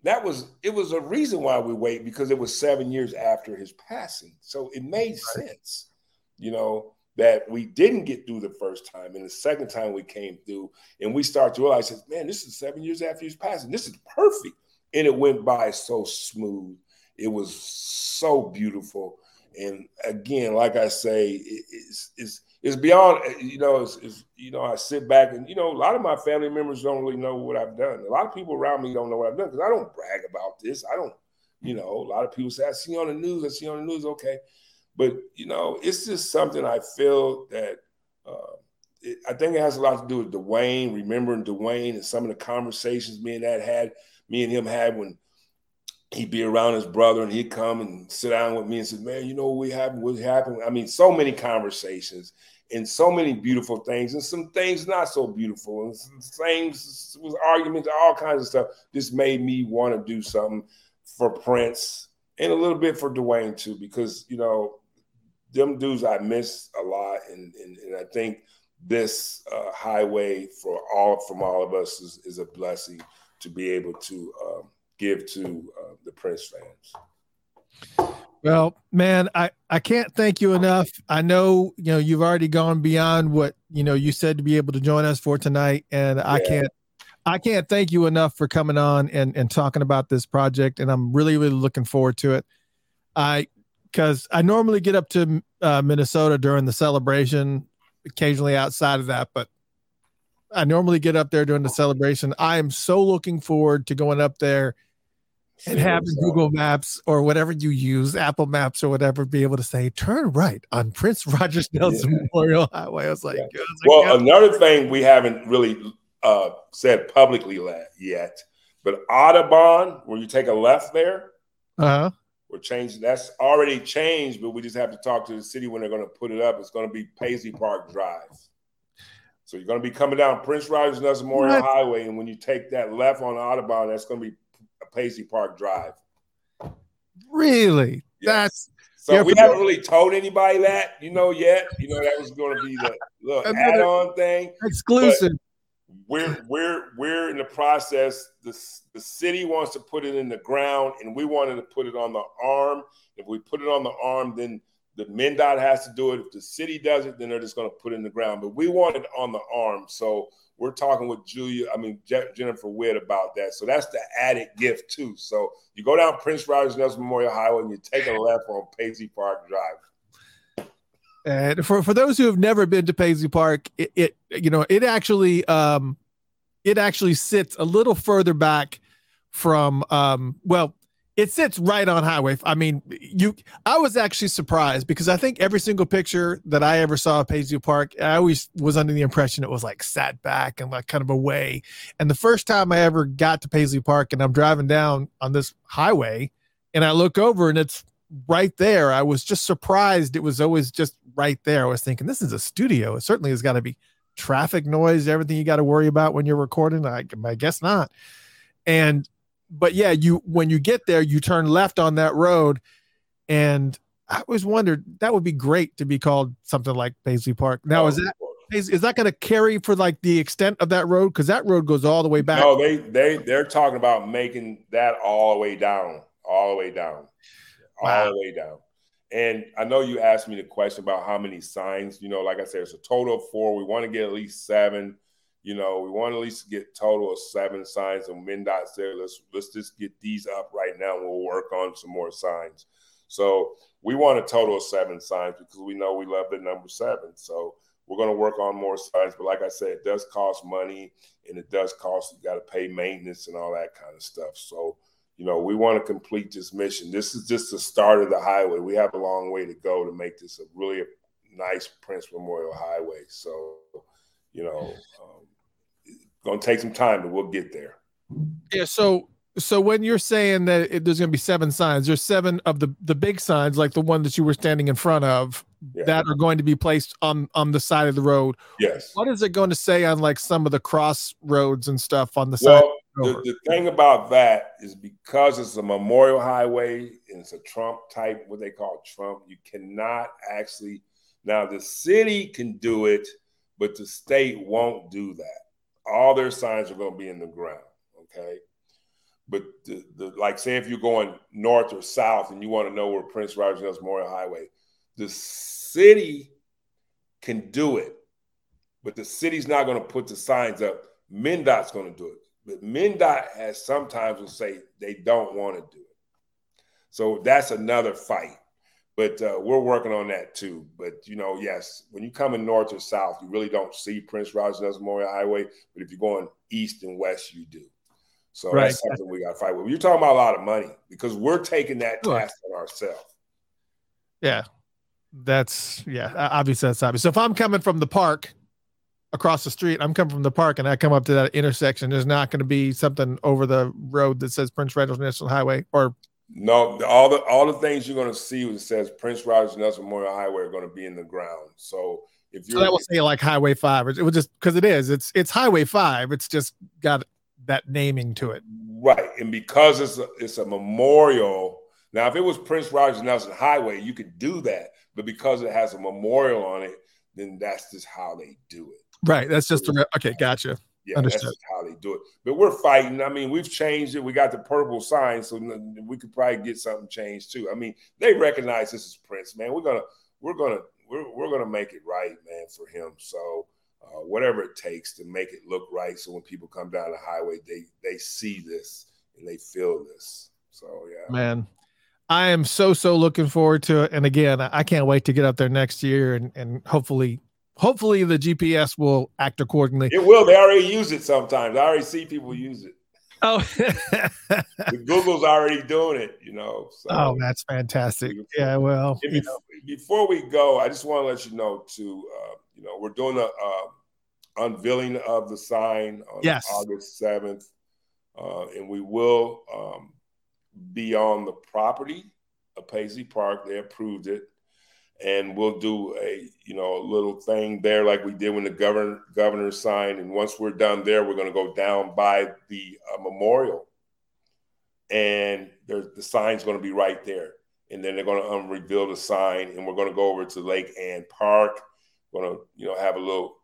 That was it was a reason why we wait because it was seven years after his passing. So it made sense, you know, that we didn't get through the first time. And the second time we came through and we start to realize, man, this is seven years after his passing. This is perfect. And it went by so smooth. It was so beautiful. And again, like I say, it's it's it's beyond you know it's, it's, you know I sit back and you know a lot of my family members don't really know what I've done. A lot of people around me don't know what I've done because I don't brag about this. I don't you know a lot of people say I see on the news. I see on the news. Okay, but you know it's just something I feel that. Uh, it, I think it has a lot to do with Duane, remembering Duane and some of the conversations me and that had, me and him had when he'd be around his brother and he'd come and sit down with me and said, Man, you know what we happened? What happened? I mean, so many conversations and so many beautiful things and some things not so beautiful and some things was arguments, all kinds of stuff. This made me want to do something for Prince and a little bit for Duane too, because you know, them dudes I miss a lot and and, and I think this uh, highway for all from all of us is, is a blessing to be able to um, give to uh, the Prince fans. Well, man, I, I can't thank you enough. I know, you know, you've already gone beyond what, you know, you said to be able to join us for tonight. And yeah. I can't, I can't thank you enough for coming on and, and talking about this project. And I'm really, really looking forward to it. I, cause I normally get up to uh, Minnesota during the celebration, occasionally outside of that, but I normally get up there during the celebration. I am so looking forward to going up there and having Google Maps or whatever you use, Apple Maps or whatever, be able to say turn right on Prince Rogers Nelson yeah. Memorial Highway. I was like, yeah. well, another thing we haven't really uh, said publicly yet, but Audubon, where you take a left there, uh-huh. we're changing. That's already changed, but we just have to talk to the city when they're going to put it up. It's going to be Paisley Park Drive. So you're going to be coming down Prince Rogers Nelson Memorial what? Highway, and when you take that left on Audubon, that's going to be Paisley Park Drive. Really? Yes. That's so we haven't really told anybody that, you know, yet. You know, that was going to be the little add-on thing. Exclusive. We're we're we're in the process. The, the city wants to put it in the ground, and we wanted to put it on the arm. If we put it on the arm, then the MnDOT has to do it. If the city does it, then they're just going to put it in the ground. But we want it on the arm. So we're talking with Julia, I mean Je- Jennifer Witt about that. So that's the added gift too. So you go down Prince Rogers Nelson Memorial Highway and you take a left on Paisley Park Drive. And for, for those who have never been to Paisley Park, it, it you know it actually um, it actually sits a little further back from um, well it sits right on highway. I mean, you. I was actually surprised because I think every single picture that I ever saw of Paisley Park, I always was under the impression it was like sat back and like kind of away. And the first time I ever got to Paisley Park, and I'm driving down on this highway, and I look over and it's right there. I was just surprised it was always just right there. I was thinking this is a studio. It certainly has got to be traffic noise, everything you got to worry about when you're recording. I, I guess not. And but yeah, you when you get there, you turn left on that road, and I always wondered that would be great to be called something like Paisley Park. Now, is oh. that is, is that going to carry for like the extent of that road? Because that road goes all the way back. No, they they they're talking about making that all the way down, all the way down, wow. all the way down. And I know you asked me the question about how many signs. You know, like I said, it's a total of four. We want to get at least seven. You know, we want at least get total of seven signs. And MnDOT said, let's let's just get these up right now. And we'll work on some more signs. So we want a total of seven signs because we know we love the number seven. So we're going to work on more signs. But like I said, it does cost money and it does cost, you got to pay maintenance and all that kind of stuff. So, you know, we want to complete this mission. This is just the start of the highway. We have a long way to go to make this a really nice Prince Memorial Highway. So, you know, um, going to take some time, but we'll get there. Yeah. So, so when you're saying that it, there's going to be seven signs, there's seven of the the big signs, like the one that you were standing in front of, yeah. that are going to be placed on on the side of the road. Yes. What is it going to say on like some of the crossroads and stuff on the side? Well, the, the thing about that is because it's a memorial highway and it's a trunk type, what they call trunk, you cannot actually. Now the city can do it, but the state won't do that all their signs are going to be in the ground. Okay. But the, the, like, say if you're going north or south and you want to know where Prince Rogers Nelson Memorial Highway, the city can do it, but the city's not going to put the signs up. MnDOT's going to do it, but MnDOT has sometimes will say they don't want to do it. So that's another fight. But uh, we're working on that too. But you know, yes, when you come in north or south, you really don't see Prince Rogers Nelson Memorial Highway. But if you're going east and west, you do. So right. that's something we got to fight with. You're talking about a lot of money because we're taking that sure. task on ourselves. Yeah, that's yeah. Obviously, that's obvious. So if I'm coming from the park across the street, I'm coming from the park, and I come up to that intersection. There's not going to be something over the road that says Prince Rogers National Highway or no, all the all the things you're going to see that says Prince Rogers Nelson Memorial Highway are going to be in the ground. So if you're, so that will say like Highway Five. It was just because it is. It's it's Highway Five. It's just got that naming to it. Right, and because it's a, it's a memorial. Now, if it was Prince Rogers Nelson Highway, you could do that, but because it has a memorial on it, then that's just how they do it. Right. That's just a, okay. Gotcha. Yeah, Understood. that's how they do it. But we're fighting. I mean, we've changed it. We got the purple sign, so we could probably get something changed too. I mean, they recognize this is Prince, man. We're gonna, we're gonna, we're, we're gonna make it right, man, for him. So uh, whatever it takes to make it look right, so when people come down the highway, they they see this and they feel this. So yeah, man. I am so so looking forward to it, and again, I can't wait to get up there next year and and hopefully hopefully the GPS will act accordingly. It will. They already use it sometimes. I already see people use it. Oh, the Google's already doing it, you know. So oh, that's fantastic. Yeah, well, you before we go, I just want to let you know to, Uh, you know, we're doing a uh, unveiling of the sign on yes. August seventh, uh, and we will um, be on the property of Paisley Park. They approved it and we'll do a you know a little thing there like we did when the governor governor signed and once we're done there we're going to go down by the uh, memorial. And the sign's going to be right there. And then they're going to um, reveal the sign and we're going to go over to lake ann park. We're going to you know have a little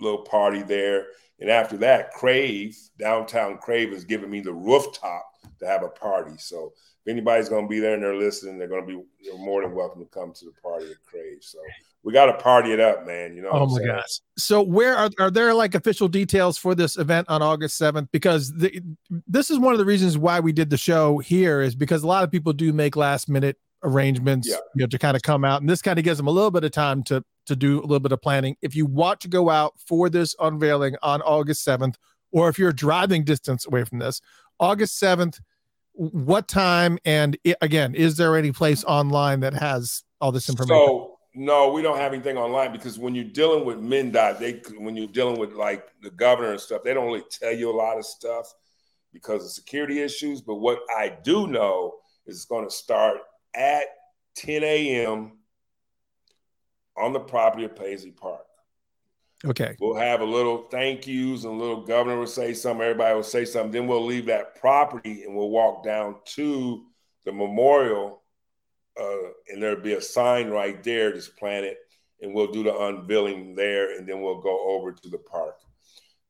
little party there. And after that crave downtown crave is giving me the rooftop to have a party. So if anybody's going to be there and they're listening, they're going to be they're more than welcome to come to the party at Crave. So we got to party it up, man. You know. Oh my gosh. So where are are there like official details for this event on August seventh? Because the, this is one of the reasons why we did the show here is because a lot of people do make last minute arrangements, yeah. you know, to kind of come out, and this kind of gives them a little bit of time to to do a little bit of planning. If you want to go out for this unveiling on August seventh, or if you're driving distance away from this, August seventh what time and it, again is there any place online that has all this information? So no we don't have anything online because when you're dealing with MnDOT they when you're dealing with like the governor and stuff they don't really tell you a lot of stuff because of security issues. But what i do know is it's going to start at 10 a.m on the property of paisley park Okay. We'll have a little thank yous and a little governor will say something, everybody will say something. Then we'll leave that property and we'll walk down to the memorial. Uh, and there'll be a sign right there just planted, and we'll do the unveiling there, and then we'll go over to the park.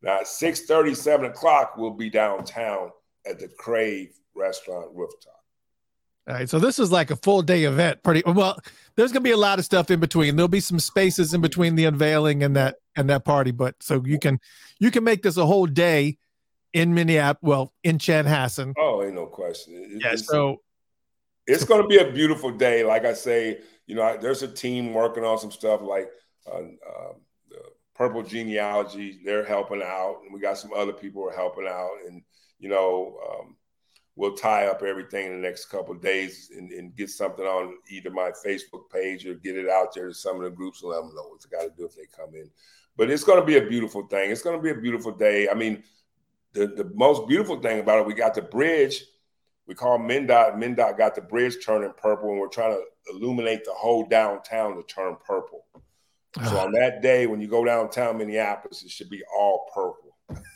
Now at 6 30, 7 o'clock, we'll be downtown at the Crave restaurant rooftop. All right, so this is like a full day event. Pretty well. There's gonna be a lot of stuff in between. There'll be some spaces in between the unveiling and that and that party, but so you can you can make this a whole day in Minneapolis. Well, in Chanhassen. Oh, ain't no question. It, yeah, it's, so it's going to be a beautiful day. Like I say, you know, there's a team working on some stuff like uh, uh, Purple Genealogy. They're helping out, and we got some other people are helping out, and you know. Um, we'll tie up everything in the next couple days and, and, get something on either my Facebook page or get it out there to some of the groups and let them know what they got to do if they come in. But it's going to be a beautiful thing. It's going to be a beautiful day. I mean, the, the most beautiful thing about it, we got the bridge. We call MnDOT. MnDOT got the bridge turning purple, and we're trying to illuminate the whole downtown to turn purple. So ah. on that day, when you go downtown Minneapolis, it should be all purple.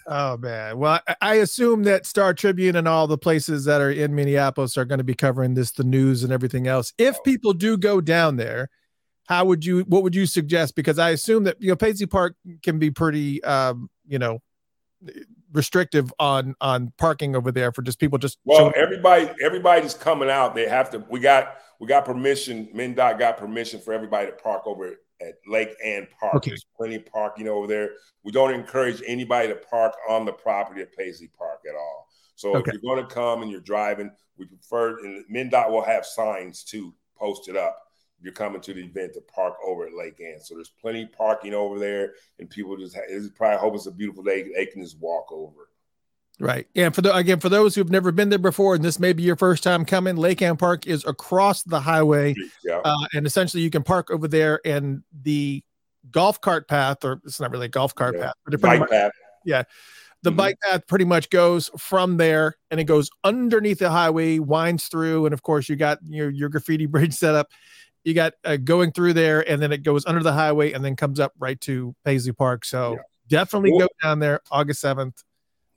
Oh man. Well, I assume that Star Tribune and all the places that are in Minneapolis are going to be covering this, the news and everything else. If oh. people do go down there, how would you? What would you suggest? Because I assume that you know Paisley Park can be pretty, um, you know, restrictive on on parking over there for just people just. Well, everybody, everybody's coming out. They have to. We got we got permission. MnDOT got permission for everybody to park over at Lake Ann Park. Okay. There's plenty of parking over there. We don't encourage anybody to park on the property at Paisley Park at all. So okay. if you're going to come and you're driving, we prefer, and MnDOT will have signs too posted up. If you're coming to the event to park over at Lake Ann. So there's plenty parking over there, and people just ha- it's probably hope it's a beautiful day. They can just walk over. Right. And for the again, for those who've never been there before, and this may be your first time coming, Lake Ann Park is across the highway. Yeah. Uh, and essentially you can park over there and the golf cart path, or it's not really a golf cart Yeah. path, but Bike much, path. Yeah. The Mhm. bike path pretty much goes from there and it goes underneath the highway, winds through, and of course you got your your graffiti bridge set up. You got uh, going through there, and then it goes under the highway, and then comes up right to Paisley Park. So Yeah. definitely Well- go down there August seventh.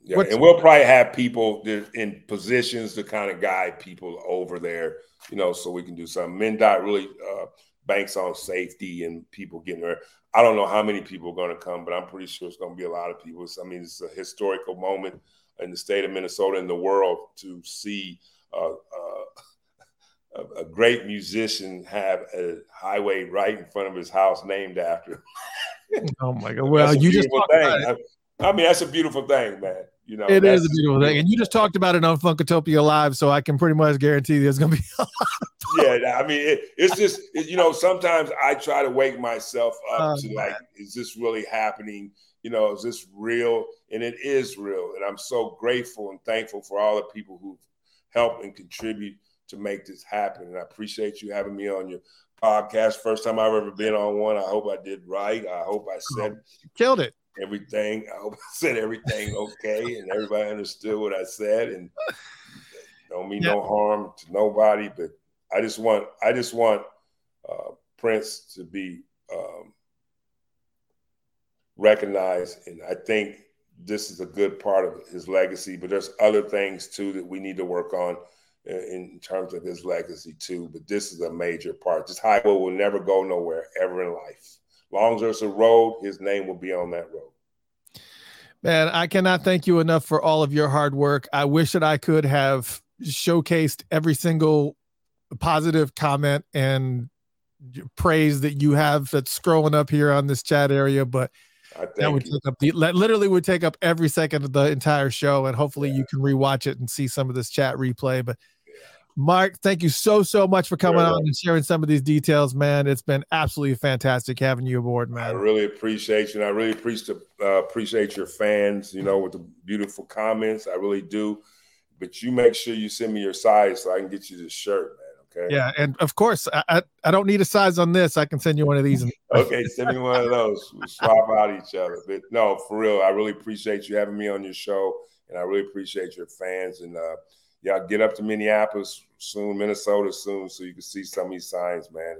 Yeah, What's- and we'll probably have people in positions to kind of guide people over there, you know, so we can do something. MnDOT really uh, banks on safety and people getting there. I don't know how many people are going to come, but I'm pretty sure it's going to be a lot of people. I mean, it's a historical moment in the state of Minnesota and the world to see uh, uh, a, great musician have a highway right in front of his house named after him. Oh my god! Well, you just beautiful talked about it. thing. I, I mean, that's a beautiful thing, man. You know, It is a beautiful thing, and you just talked about it on Funkatopia Live, so I can pretty much guarantee there's going to be. yeah, I mean, it, it's just it- you know, sometimes I try to wake myself up Oh, to like, is this really happening? You know, is this real? And it is real, and I'm so grateful and thankful for all the people who help and contribute to make this happen. And I appreciate you having me on your podcast. First time I've ever been on one. I hope I did right. I hope I said oh, Killed it. Everything. I hope I said everything okay, and everybody understood what I said, and don't mean no harm to nobody. But I just want, I just want uh, Prince to be um, recognized, and I think this is a good part of his legacy. But there's other things too that we need to work on in, in terms of his legacy too. But this is a major part. This highway will never go nowhere ever in life. Long as there's a road, his name will be on that road. Man, I cannot thank you enough for all of your hard work. I wish that I could have showcased every single positive comment and praise that you have that's scrolling up here on this chat area, but that would take up the li- literally would take up every second of the entire show and hopefully you can rewatch it and see some of this chat replay but mark thank you so so much for coming on and sharing some of these details man it's been absolutely fantastic having you aboard man. I really appreciate you. And I really appreciate uh, appreciate your fans. You know, with the beautiful comments. I really do. But you make sure you send me your size so I can get you this shirt, man. Okay. yeah and of course I, I i don't need a size on this i can send you one of these Okay. Send me one of those. We'll swap out each other. But no, for real, I really appreciate you having me on your show, and I really appreciate your fans. And uh, yeah, get up to Minneapolis soon, Minnesota soon, so you can see some of these signs, man.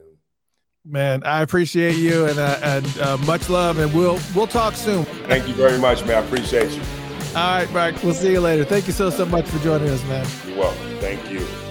man i appreciate you and uh, and uh, much love and we'll we'll talk soon Thank you very much, man. I appreciate you. all right mark we'll see you later thank you so so much for joining us man You're welcome. Thank you.